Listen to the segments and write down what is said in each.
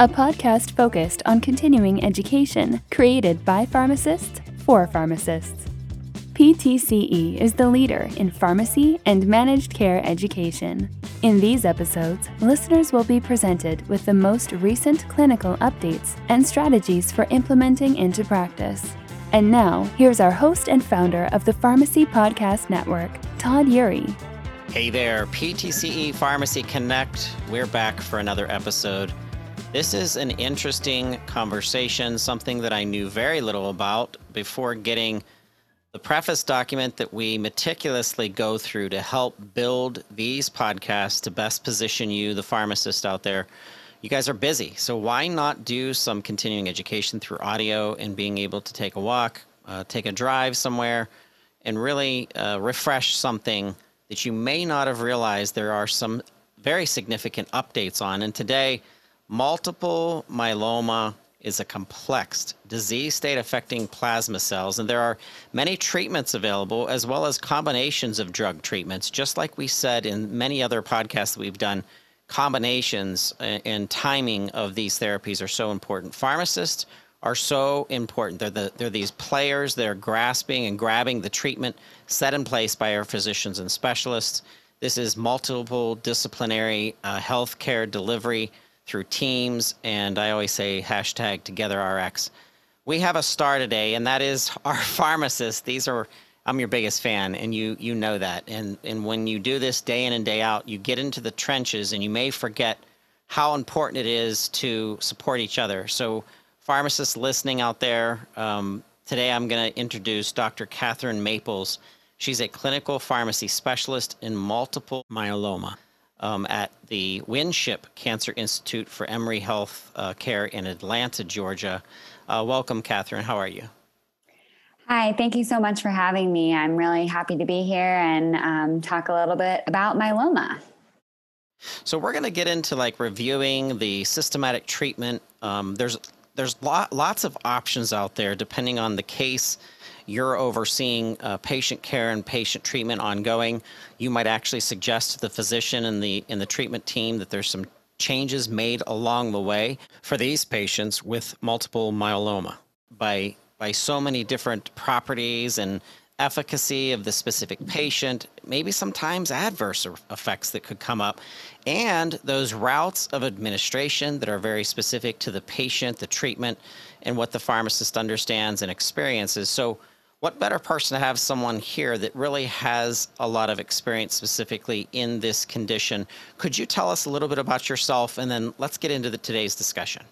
a podcast focused on continuing education created by pharmacists for pharmacists. PTCE is the leader in pharmacy and managed care education. In these episodes, listeners will be presented with the most recent clinical updates and strategies for implementing into practice. And now, here's our host and founder of the Pharmacy Podcast Network, Todd Eury. Hey there, PTCE Pharmacy Connect. We're back for another episode. This is an interesting conversation, something that I knew very little about before getting the preface document that we meticulously go through to help build these podcasts to best position you, the pharmacist out there. You guys are busy, so why not do some continuing education through audio and being able to take a walk, uh, take a drive somewhere, and really uh, refresh something that you may not have realized there are some very significant updates on. And today, multiple myeloma is a complex disease state affecting plasma cells, and there are many treatments available as well as combinations of drug treatments. Just like we said in many other podcasts that we've done, combinations and timing of these therapies are so important. Pharmacists are so important. They're, the, they're these players that are grasping and grabbing the treatment set in place by our physicians and specialists. This is multiple disciplinary uh, healthcare delivery through teams, and I always say hashtag TogetherRx. We have a star today, and that is our pharmacist. These are I'm your biggest fan, and you you know that. And and when you do this day in and day out, you get into the trenches, and you may forget how important it is to support each other. So pharmacists listening out there, um, today I'm going to introduce Dr. Kathryn Maples. She's a clinical pharmacy specialist in multiple myeloma um, at the Winship Cancer Institute for Emory Health uh, Care in Atlanta, Georgia. Uh, welcome, Kathryn. How are you? Hi, thank you so much for having me. I'm really happy to be here and um, talk a little bit about myeloma. So we're going to get into like reviewing the systematic treatment. Um, there's there's lot, lots of options out there depending on the case you're overseeing uh, patient care and patient treatment ongoing. You might actually suggest to the physician and the in the treatment team that there's some changes made along the way for these patients with multiple myeloma. By by so many different properties and efficacy of the specific patient, maybe sometimes adverse effects that could come up, and those routes of administration that are very specific to the patient, the treatment, and what the pharmacist understands and experiences. So, what better person to have someone here that really has a lot of experience specifically in this condition? Could you tell us a little bit about yourself and then let's get into the, today's discussion?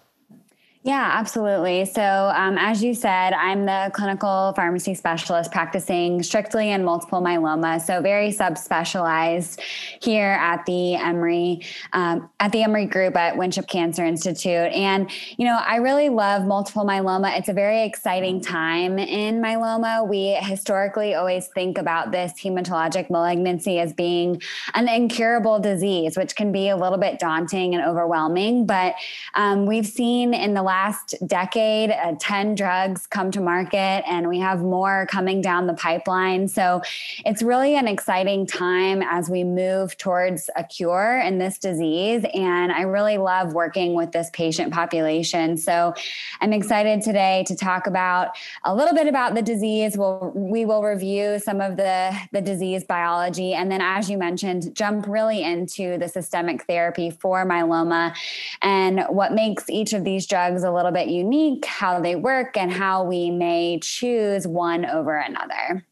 Yeah, absolutely. So, um, as you said, I'm the clinical pharmacy specialist practicing strictly in multiple myeloma. So, very subspecialized here at the Emory um, at the Emory Group at Winship Cancer Institute. And you know, I really love multiple myeloma. It's a very exciting time in myeloma. We historically always think about this hematologic malignancy as being an incurable disease, which can be a little bit daunting and overwhelming. But um, we've seen in the last decade, uh, 10 drugs come to market, and we have more coming down the pipeline. So it's really an exciting time as we move towards a cure in this disease. And I really love working with this patient population. So I'm excited today to talk about a little bit about the disease. We'll, we will review some of the, the disease biology. And then, as you mentioned, jump really into the systemic therapy for myeloma and what makes each of these drugs a little bit unique, how they work, and how we may choose one over another.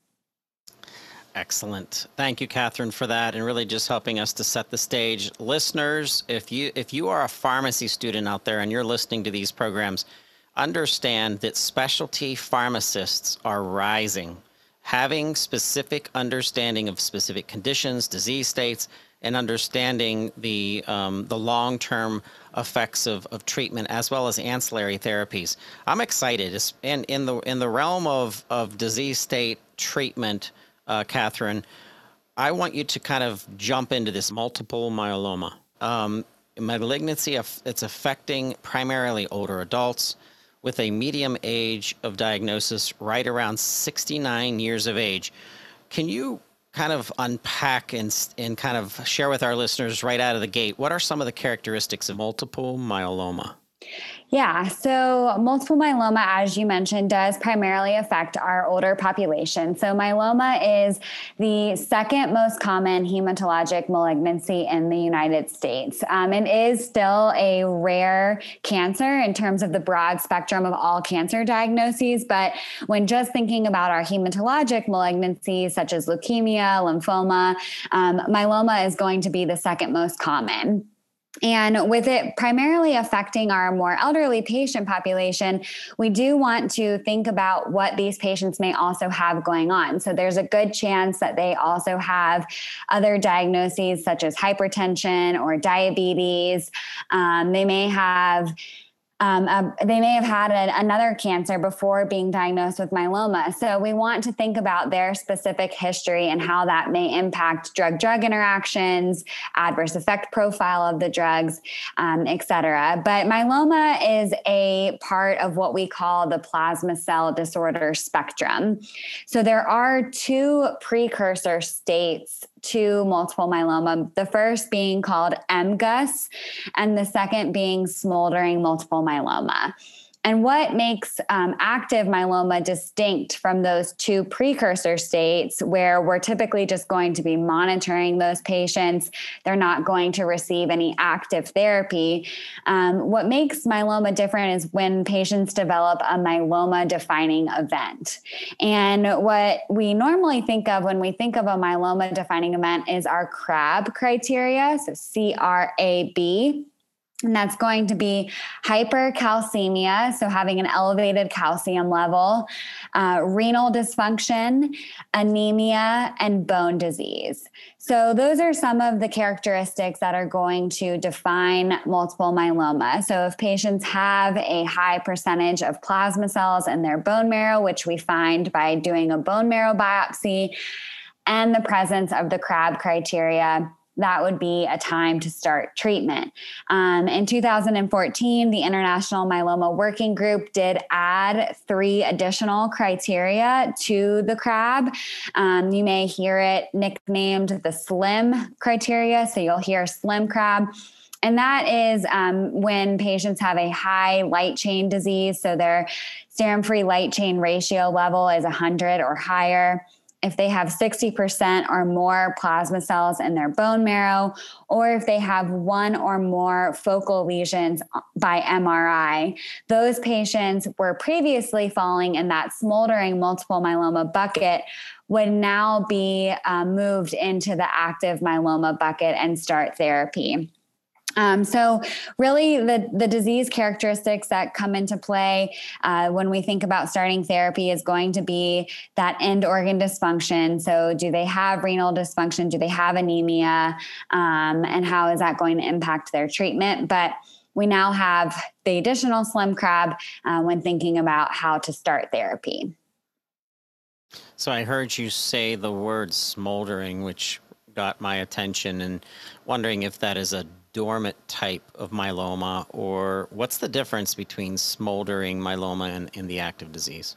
Excellent. Thank you, Kathryn, for that, and really just helping us to set the stage. Listeners, if you if you are a pharmacy student out there and you're listening to these programs, understand that specialty pharmacists are rising. Having specific understanding of specific conditions, disease states, and understanding the um, the long term effects of, of treatment as well as ancillary therapies. I'm excited, and in the in the realm of of disease state treatment, uh, Kathryn, I want you to kind of jump into this multiple myeloma. Um, malignancy, it's affecting primarily older adults with a medium age of diagnosis right around 69 years of age. Can you kind of unpack and, and kind of share with our listeners right out of the gate what are some of the characteristics of multiple myeloma? Yeah, so multiple myeloma, as you mentioned, does primarily affect our older population. So, myeloma is the second most common hematologic malignancy in the United States. Um, it is still a rare cancer in terms of the broad spectrum of all cancer diagnoses. But when just thinking about our hematologic malignancies, such as leukemia, lymphoma, um, myeloma is going to be the second most common. And with it primarily affecting our more elderly patient population, we do want to think about what these patients may also have going on. So there's a good chance that they also have other diagnoses such as hypertension or diabetes. Um, they may have um, uh, they may have had another cancer before being diagnosed with myeloma. So we want to think about their specific history and how that may impact drug drug interactions, adverse effect profile of the drugs, um, et cetera. But myeloma is a part of what we call the plasma cell disorder spectrum. So there are two precursor states to multiple myeloma, the first being called MGUS, and the second being smoldering multiple myeloma. And what makes um, active myeloma distinct from those two precursor states, where we're typically just going to be monitoring those patients, they're not going to receive any active therapy. Um, what makes myeloma different is when patients develop a myeloma defining event. And what we normally think of when we think of a myeloma defining event is our CRAB criteria, so C R A B. And that's going to be hypercalcemia, so having an elevated calcium level, uh, renal dysfunction, anemia, and bone disease. So, those are some of the characteristics that are going to define multiple myeloma. So, if patients have a high percentage of plasma cells in their bone marrow, which we find by doing a bone marrow biopsy, and the presence of the CRAB criteria, that would be a time to start treatment. Um, in 2014, the International Myeloma Working Group did add three additional criteria to the CRAB. Um, you may hear it nicknamed the SLIM criteria. So you'll hear SLIM CRAB. And that is um, when patients have a high light chain disease. So their serum free light chain ratio level is 100 or higher if they have 60% or more plasma cells in their bone marrow, or if they have one or more focal lesions by MRI. Those patients were previously falling in that smoldering multiple myeloma bucket, would now be uh, moved into the active myeloma bucket and start therapy. Um, so, really, the the disease characteristics that come into play uh, when we think about starting therapy is going to be that end organ dysfunction. So, do they have renal dysfunction? Do they have anemia? Um, and how is that going to impact their treatment? But we now have the additional slim crab uh, when thinking about how to start therapy. So, I heard you say the word smoldering, which got my attention, and wondering if that is a dormant type of myeloma, or what's the difference between smoldering myeloma and, and the active disease?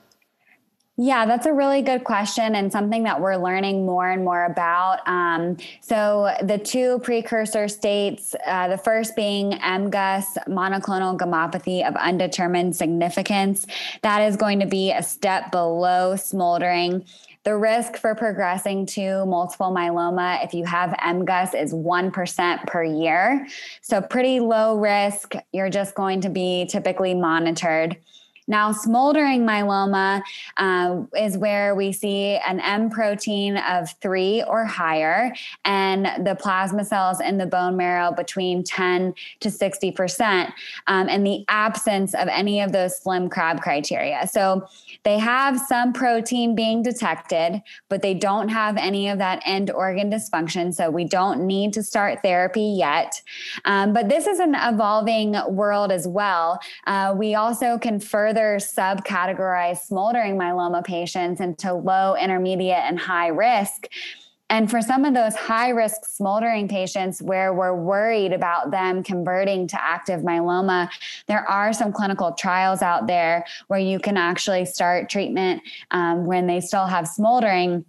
Yeah, that's a really good question and something that we're learning more and more about. Um, so, the two precursor states, uh, the first being MGUS, monoclonal gammopathy of undetermined significance, that is going to be a step below smoldering. The risk for progressing to multiple myeloma, if you have MGUS, is 1% per year. So, pretty low risk. You're just going to be typically monitored. Now, smoldering myeloma uh, is where we see an M protein of three or higher, and the plasma cells in the bone marrow between 10 to 60%, um, and the absence of any of those slim crab criteria. So they have some protein being detected, but they don't have any of that end organ dysfunction. So we don't need to start therapy yet. Um, but this is an evolving world as well. Uh, we also can further subcategorize smoldering myeloma patients into low, intermediate, and high risk. And for some of those high risk smoldering patients where we're worried about them converting to active myeloma, there are some clinical trials out there where you can actually start treatment um, when they still have smoldering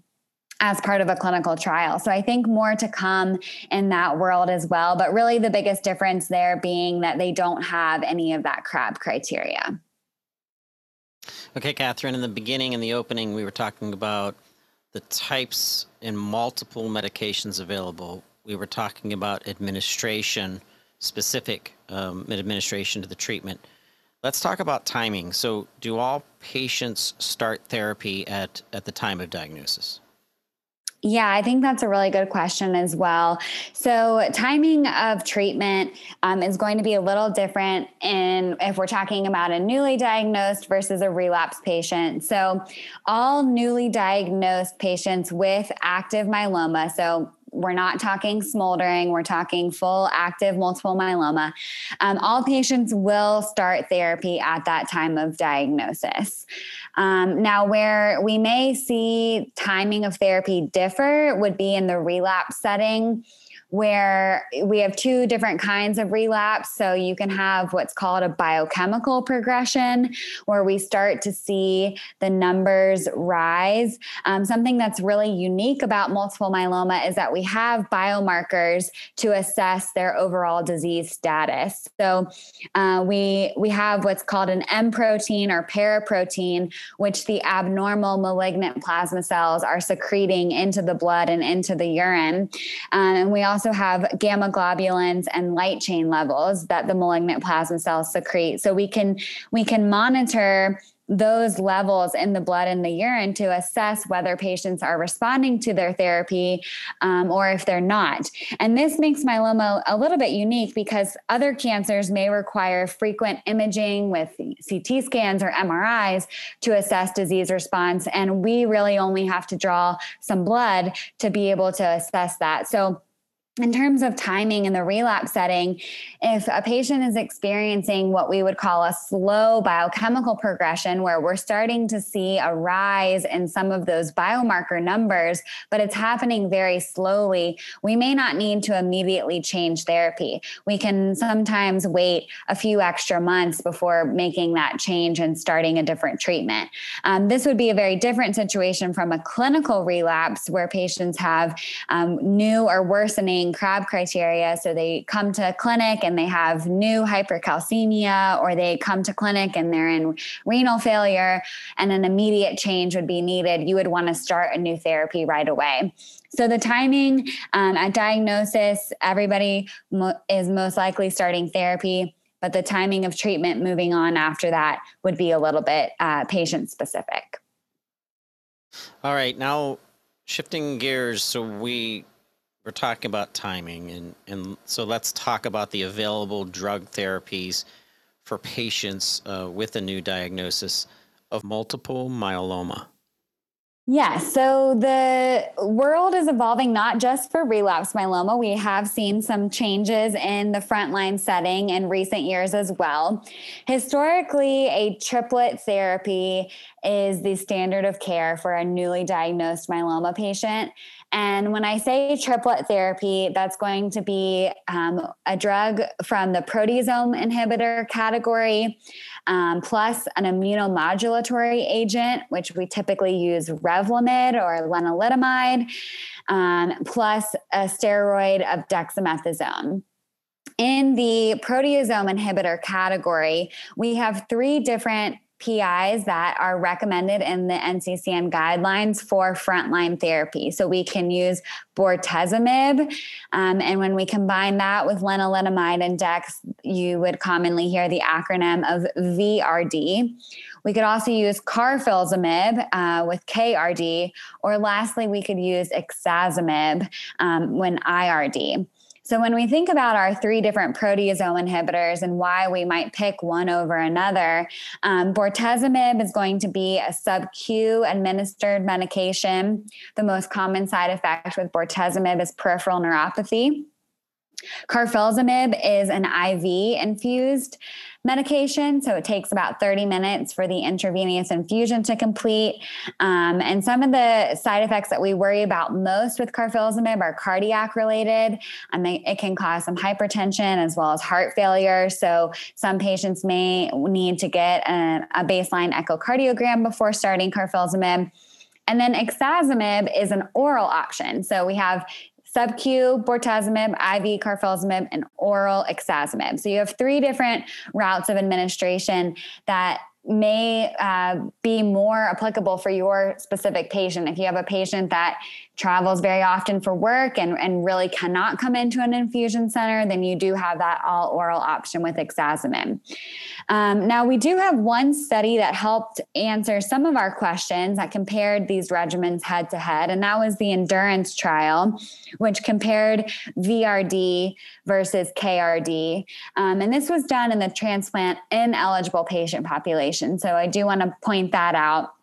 as part of a clinical trial. So I think more to come in that world as well. But really, the biggest difference there being that they don't have any of that crab criteria. Okay, Kathryn, in the beginning, in the opening, we were talking about the types and multiple medications available. We were talking about administration, specific um, administration to the treatment. Let's talk about timing. So, do all patients start therapy at, at the time of diagnosis? Yeah, I think that's a really good question as well. So, timing of treatment um, is going to be a little different in if we're talking about a newly diagnosed versus a relapse patient. So, all newly diagnosed patients with active myeloma, so we're not talking smoldering, we're talking full active multiple myeloma. Um, all patients will start therapy at that time of diagnosis. Um, now, where we may see timing of therapy differ would be in the relapse setting where we have two different kinds of relapse. So you can have what's called a biochemical progression, where we start to see the numbers rise. Um, something that's really unique about multiple myeloma is that we have biomarkers to assess their overall disease status. So uh, we we have what's called an M protein or paraprotein, which the abnormal malignant plasma cells are secreting into the blood and into the urine, um, and we also also have gamma globulins and light chain levels that the malignant plasma cells secrete. So we can we can monitor those levels in the blood and the urine to assess whether patients are responding to their therapy um, or if they're not. And this makes myeloma a little bit unique because other cancers may require frequent imaging with CT scans or MRIs to assess disease response. And we really only have to draw some blood to be able to assess that. So in terms of timing in the relapse setting, if a patient is experiencing what we would call a slow biochemical progression, where we're starting to see a rise in some of those biomarker numbers, but it's happening very slowly, we may not need to immediately change therapy. We can sometimes wait a few extra months before making that change and starting a different treatment. Um, this would be a very different situation from a clinical relapse where patients have um, new or worsening crab criteria. So they come to clinic and they have new hypercalcemia, or they come to clinic and they're in renal failure, and an immediate change would be needed. You would want to start a new therapy right away. So the timing um, at diagnosis, everybody mo- is most likely starting therapy, but the timing of treatment moving on after that would be a little bit uh, patient specific. All right, now shifting gears, so we we're talking about timing and, and so let's talk about the available drug therapies for patients uh, with a new diagnosis of multiple myeloma yeah, so the world is evolving not just for relapse myeloma. We have seen some changes in the frontline setting in recent years as well. Historically, a triplet therapy is the standard of care for a newly diagnosed myeloma patient. And when I say triplet therapy, that's going to be um, a drug from the proteasome inhibitor category, um, plus an immunomodulatory agent, which we typically use Revlimid or lenalidomide, um, plus a steroid of dexamethasone. In the proteasome inhibitor category, we have three different PIs that are recommended in the NCCN guidelines for frontline therapy. So we can use bortezomib. Um, and when we combine that with lenalidomide and dex, you would commonly hear the acronym of VRD. We could also use carfilzomib uh, with KRD, or lastly, we could use ixazomib um, when IRD. So, when we think about our three different proteasome inhibitors and why we might pick one over another, um, bortezomib is going to be a sub Q administered medication. The most common side effect with bortezomib is peripheral neuropathy. Carfilzomib is an IV infused medication. So it takes about 30 minutes for the intravenous infusion to complete. Um, and some of the side effects that we worry about most with carfilzomib are cardiac related. Um, it can cause some hypertension as well as heart failure. So some patients may need to get a, a baseline echocardiogram before starting carfilzomib. And then ixazomib is an oral option. So we have sub-Q bortezomib, IV carfilzomib, and oral ixazomib. So you have three different routes of administration that may uh, be more applicable for your specific patient. If you have a patient that travels very often for work and, and really cannot come into an infusion center, then you do have that all oral option with ixazomib. Um, now, we do have one study that helped answer some of our questions that compared these regimens head to head, and that was the endurance trial, which compared VRD versus KRD. Um, and this was done in the transplant ineligible patient population. So I do want to point that out.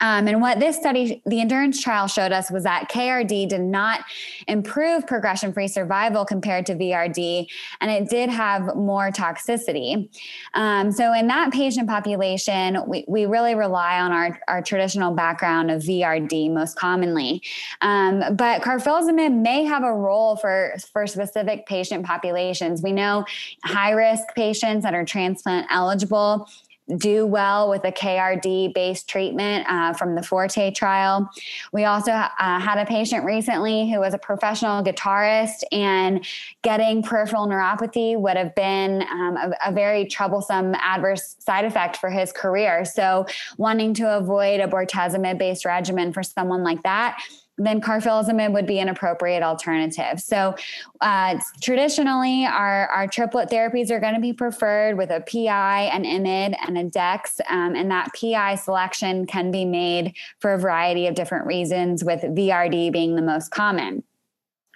Um, and what this study, the endurance trial, showed us was that KRD did not improve progression free survival compared to VRD, and it did have more toxicity. Um, so, in that patient population, we, we really rely on our, our traditional background of VRD most commonly. Um, but carfilzomib may have a role for, for specific patient populations. We know high risk patients that are transplant eligible do well with a KRD based treatment uh, from the Forte trial. We also uh, had a patient recently who was a professional guitarist, and getting peripheral neuropathy would have been um, a, a, very troublesome adverse side effect for his career. So, wanting to avoid a bortezomib based regimen for someone like that then carfilzomib would be an appropriate alternative. So, uh, traditionally, our, our triplet therapies are going to be preferred with a PI, an IMID, and a DEX. Um, and that PI selection can be made for a variety of different reasons, with VRD being the most common.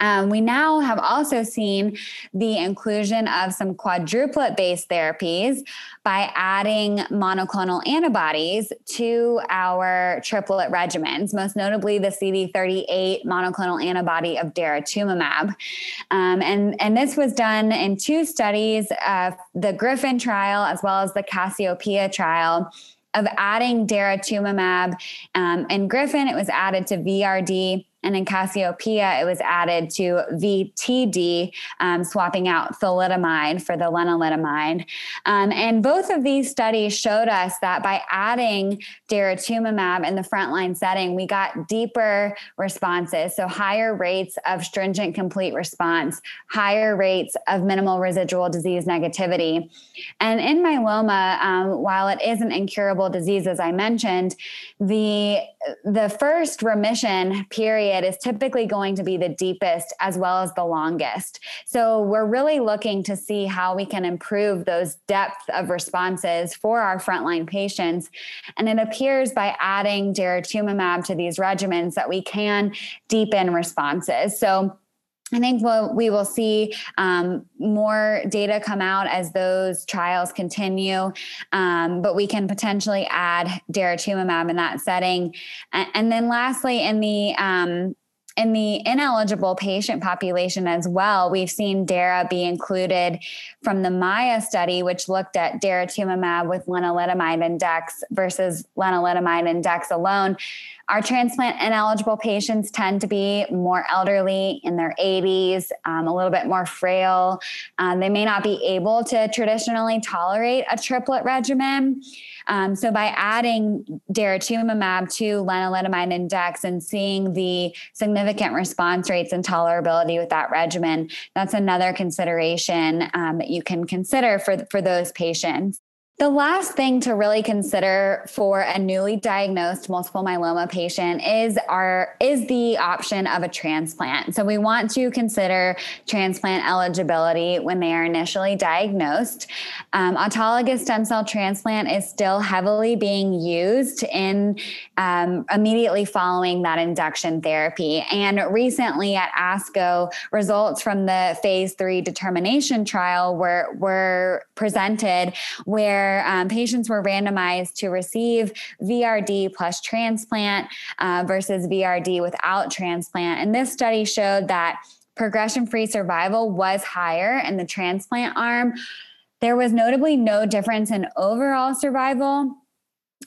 Um, we now have also seen the inclusion of some quadruplet based therapies by adding monoclonal antibodies to our triplet regimens, most notably the CD38 monoclonal antibody of daratumumab. Um, and, and this was done in two studies uh, the Griffin trial as well as the Cassiopeia trial of adding daratumumab. Um, in Griffin, it was added to VRD and in Cassiopeia, it was added to VTD, um, swapping out thalidomide for the lenalidomide. Um, and both of these studies showed us that by adding daratumumab in the frontline setting, we got deeper responses. So higher rates of stringent complete response, higher rates of minimal residual disease negativity. And in myeloma, um, while it is an incurable disease, as I mentioned, the, the first remission period period is typically going to be the deepest as well as the longest. So we're really looking to see how we can improve those depth of responses for our frontline patients. And it appears by adding daratumumab to these regimens that we can deepen responses. So I think we'll, we will see um, more data come out as those trials continue, um, but we can potentially add daratumumab in that setting. And, and then lastly, in the um, in the ineligible patient population as well, we've seen DARA be included from the MAIA study, which looked at daratumumab with lenalidomide and dex versus lenalidomide and dex alone. Our transplant ineligible patients tend to be more elderly in their 80s, um, a little bit more frail. Um, they may not be able to traditionally tolerate a triplet regimen. Um, so by adding daratumumab to lenalidomide index and seeing the significant response rates and tolerability with that regimen, that's another consideration um, that you can consider for, for those patients. The last thing to really consider for a newly diagnosed multiple myeloma patient is our is the option of a transplant. So we want to consider transplant eligibility when they are initially diagnosed. Um, autologous stem cell transplant is still heavily being used in um, immediately following that induction therapy. And recently at ASCO, results from the phase three determination trial were were presented where where um, patients were randomized to receive VRD plus transplant uh, versus VRD without transplant. And this study showed that progression free survival was higher in the transplant arm. There was notably no difference in overall survival.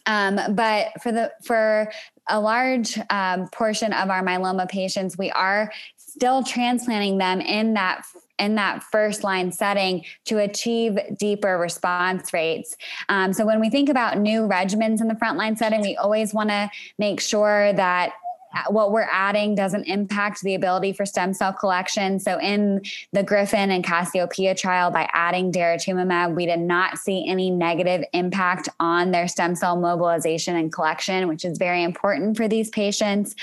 Um, but for the for a large um, portion of our myeloma patients, we are still transplanting them in that in that first line setting to achieve deeper response rates. Um, so when we think about new regimens in the frontline setting, we always want to make sure that what we're adding doesn't impact the ability for stem cell collection. So in the Griffin and Cassiopeia trial, by adding daratumumab, we did not see any negative impact on their stem cell mobilization and collection, which is very important for these patients.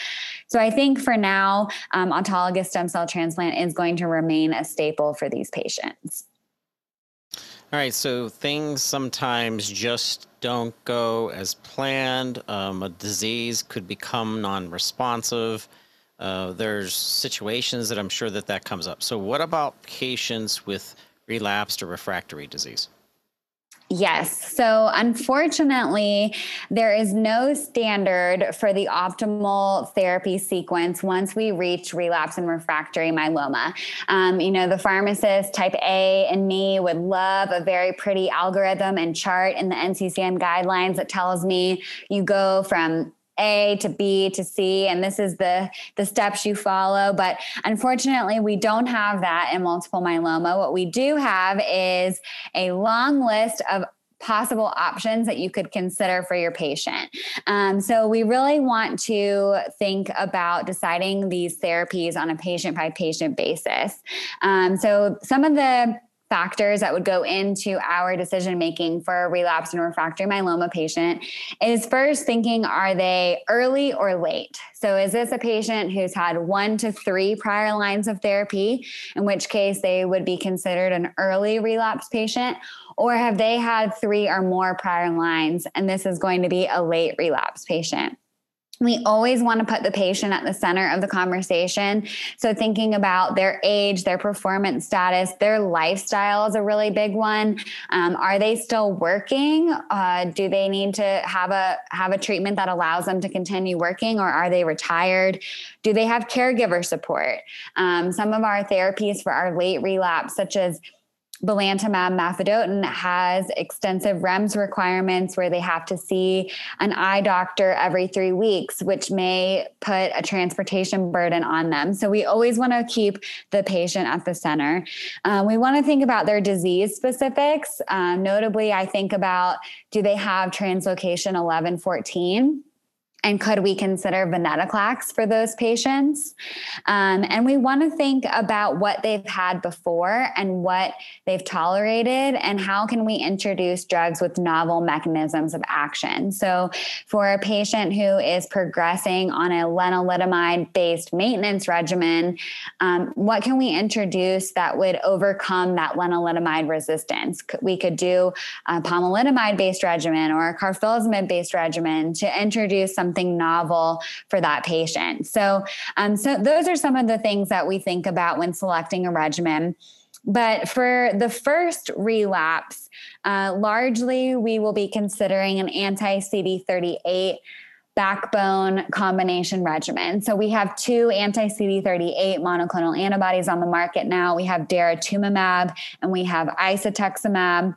So I think for now, um, autologous stem cell transplant is going to remain a staple for these patients. All right, so things sometimes just don't go as planned. Um, a disease could become non-responsive. Uh, there's situations that I'm sure that that comes up. So, what about patients with relapsed or refractory disease? Yes. So, unfortunately, there is no standard for the optimal therapy sequence once we reach relapse and refractory myeloma. Um, you know, the pharmacist type A and me would love a very pretty algorithm and chart in the NCCN guidelines that tells me you go from a to B to C, and this is the the steps you follow. But unfortunately, we don't have that in multiple myeloma. What we do have is a long list of possible options that you could consider for your patient. Um, so we really want to think about deciding these therapies on a patient by patient basis. Um, so some of the factors that would go into our decision making for a relapsed and refractory myeloma patient is first thinking are they early or late? So, is this a patient who's had one to three prior lines of therapy, in which case they would be considered an early relapse patient? Or have they had three or more prior lines, and this is going to be a late relapse patient? We always want to put the patient at the center of the conversation. So, thinking about their age, their performance status, their lifestyle is a really big one. Um, are they still working? Uh, do they need to have a have a treatment that allows them to continue working, or are they retired? Do they have caregiver support? Um, some of our therapies for our late relapse, such as belantamab mafodotin has extensive REMS requirements where they have to see an eye doctor every three weeks, which may put a transportation burden on them. So we always want to keep the patient at the center. Um, we want to think about their disease specifics. Um, notably, I think about do they have translocation 1114? And could we consider venetoclax for those patients? Um, and we want to think about what they've had before and what they've tolerated, and how can we introduce drugs with novel mechanisms of action. So, for a patient who is progressing on a lenalidomide based maintenance regimen, um, what can we introduce that would overcome that lenalidomide resistance? We could do a pomalidomide based regimen or a carfilzomib based regimen to introduce some something novel for that patient. So, um, so those are some of the things that we think about when selecting a regimen. But for the first relapse, uh, largely we will be considering an anti CD38 backbone combination regimen. So we have two anti CD38 monoclonal antibodies on the market now. We have daratumumab and we have isatuximab.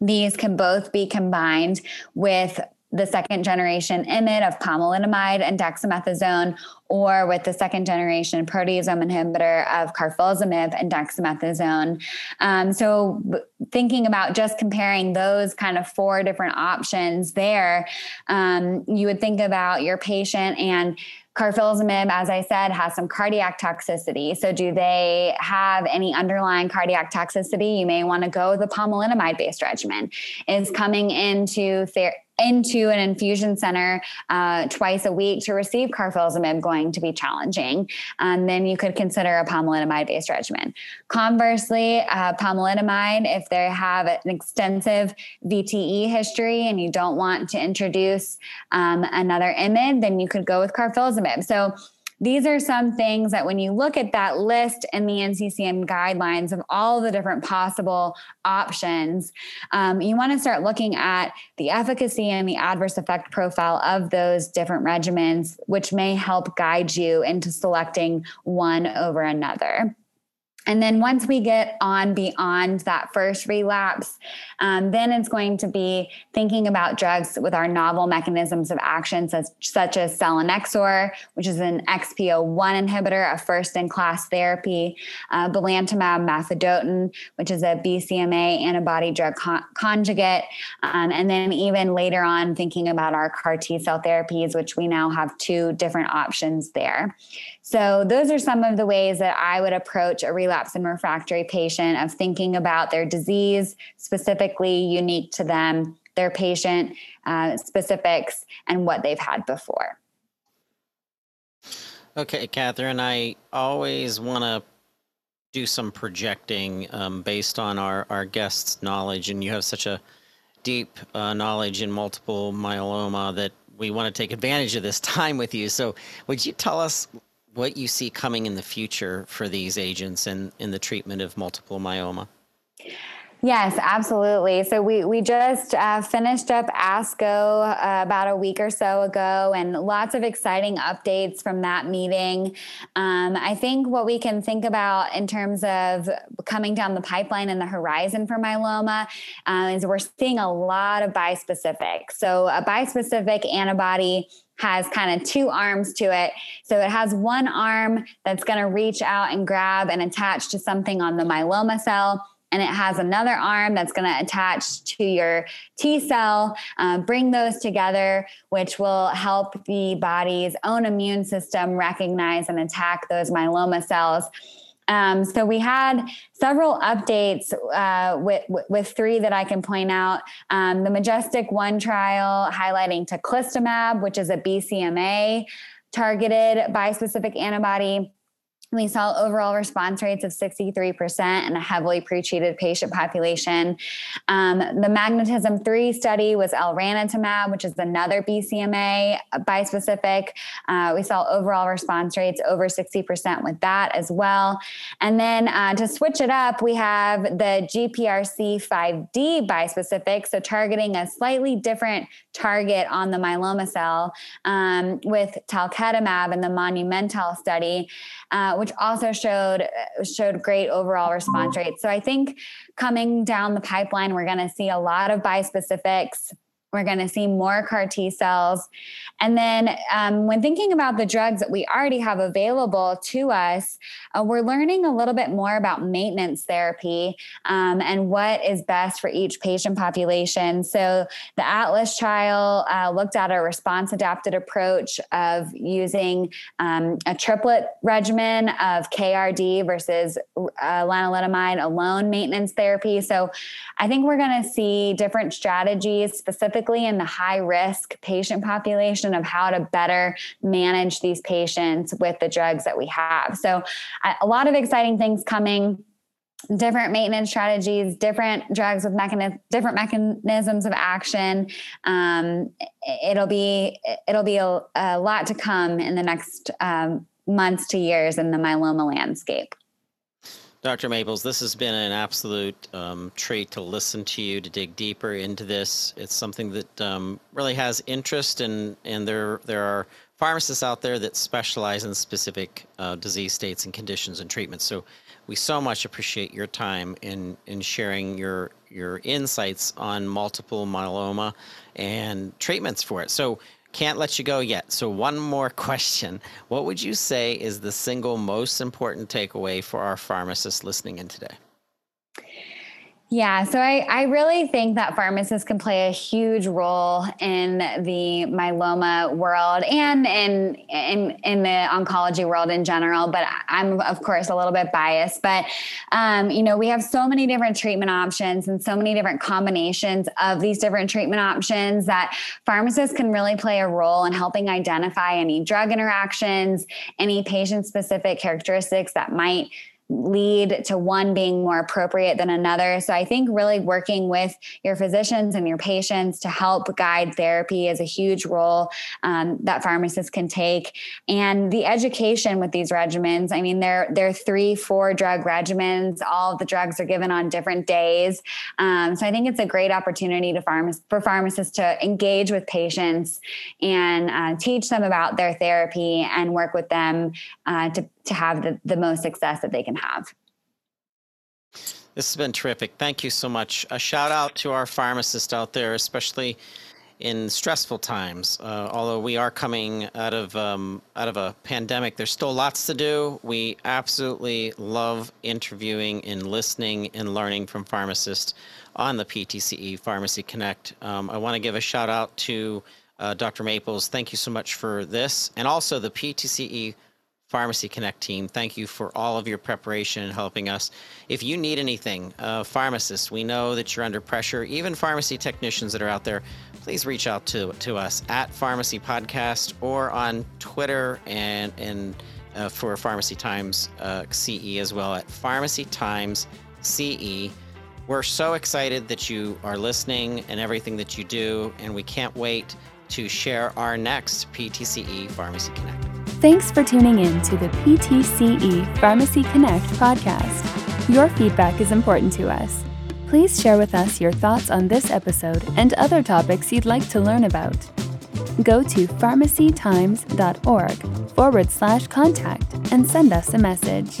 These can both be combined with the second generation IMiD of pomalidomide and dexamethasone, or with the second generation proteasome inhibitor of carfilzomib and dexamethasone. Um, so, thinking about just comparing those kind of four different options there, um, you would think about your patient and carfilzomib, as I said, has some cardiac toxicity. So, do they have any underlying cardiac toxicity? You may want to go the pomalidomide based regimen. Is coming into therapy into an infusion center uh, twice a week to receive carfilzomib going to be challenging, um, then you could consider a pomalidomide based regimen. Conversely, uh, pomalidomide, if they have an extensive VTE history and you don't want to introduce um, another IMID, then you could go with carfilzomib. So these are some things that when you look at that list in the NCCN guidelines of all the different possible options, um, you want to start looking at the efficacy and the adverse effect profile of those different regimens, which may help guide you into selecting one over another. And then once we get on beyond that first relapse, um, then it's going to be thinking about drugs with our novel mechanisms of action, such, such as selinexor, which is an XPO1 inhibitor, a first in class therapy, uh, belantamab mafodotin, which is a BCMA antibody drug con- conjugate. Um, and then even later on, thinking about our CAR T cell therapies, which we now have two different options there. So, those are some of the ways that I would approach a relapse and refractory patient of thinking about their disease specifically unique to them, their patient uh, specifics, and what they've had before. Okay, Kathryn, I always want to do some projecting um, based on our, our guests' knowledge, and you have such a deep uh, knowledge in multiple myeloma that we want to take advantage of this time with you. So, would you tell us what you see coming in the future for these agents and in the treatment of multiple myeloma. Yes, absolutely. So we we just uh, finished up ASCO uh, about a week or so ago, and lots of exciting updates from that meeting. Um, I think what we can think about in terms of coming down the pipeline and the horizon for myeloma uh, is we're seeing a lot of bispecific. So a bispecific antibody has kind of two arms to it. So it has one arm that's going to reach out and grab and attach to something on the myeloma cell. And it has another arm that's going to attach to your T cell, uh, bring those together, which will help the body's own immune system recognize and attack those myeloma cells. Um, so we had several updates uh, with, with three that I can point out. Um, the MajesTEC One trial highlighting teclistamab, which is a BCMA targeted bispecific antibody we saw overall response rates of 63% in a heavily pretreated patient population. Um, the MagnetisMM 3 study was elranatamab, which is another BCMA bispecific. Uh, we saw overall response rates over 60% with that as well. And then uh, to switch it up, we have the GPRC5D bispecific, so targeting a slightly different target on the myeloma cell um, with talquetamab in the Monumental study. Uh, which also showed showed great overall response rates. So I think coming down the pipeline, we're going to see a lot of bispecifics we're going to see more CAR T cells. And then um, when thinking about the drugs that we already have available to us, uh, we're learning a little bit more about maintenance therapy um, and what is best for each patient population. So the Atlas trial uh, looked at a response adapted approach of using um, a triplet regimen of KRD versus uh, alone maintenance therapy. So I think we're going to see different strategies specifically specifically in the high risk patient population of how to better manage these patients with the drugs that we have. So, a lot of exciting things coming different maintenance strategies, different drugs with mechanism, different mechanisms of action. Um, it'll be it'll be a, a, lot to come in the next um, months to years in the myeloma landscape. Dr. Maples, this has been an absolute um, treat to listen to you, to dig deeper into this. It's something that um, really has interest, and and there there are pharmacists out there that specialize in specific uh, disease states and conditions and treatments. So we so much appreciate your time in in sharing your your insights on multiple myeloma and treatments for it. So can't let you go yet. So, one more question. What would you say is the single most important takeaway for our pharmacists listening in today? Yeah, so I, I really think that pharmacists can play a huge role in the myeloma world and in in in the oncology world in general. But I'm of course a little bit biased. But um, you know, we have so many different treatment options and so many different combinations of these different treatment options that pharmacists can really play a role in helping identify any drug interactions, any patient specific characteristics that might lead to one being more appropriate than another. So I think really working with your physicians and your patients to help guide therapy is a huge role um, that pharmacists can take. And the education with these regimens, I mean, they're they're three, four drug regimens. All the drugs are given on different days. Um, so I think it's a great opportunity to pharma- for pharmacists to engage with patients and uh, teach them about their therapy and work with them uh, to to have the, the most success that they can have. This has been terrific. Thank you so much. A shout out to our pharmacists out there, especially in stressful times. Uh, although we are coming out of um, out of a pandemic, there's still lots to do. We absolutely love interviewing and listening and learning from pharmacists on the PTCE Pharmacy Connect. Um, I want to give a shout out to uh, Dr. Maples. Thank you so much for this, and also the PTCE Pharmacy Connect team. Thank you for all of your preparation and helping us. If you need anything, uh, pharmacists, we know that you're under pressure. Even pharmacy technicians that are out there, please reach out to, to us at Pharmacy Podcast or on Twitter and, and uh, for Pharmacy Times uh, CE as well at Pharmacy Times CE. We're so excited that you are listening and everything that you do, and we can't wait to share our next PTCE Pharmacy Connect. Thanks for tuning in to the PTCE Pharmacy Connect podcast. Your feedback is important to us. Please share with us your thoughts on this episode and other topics you'd like to learn about. Go to pharmacytimes.org forward slash contact and send us a message.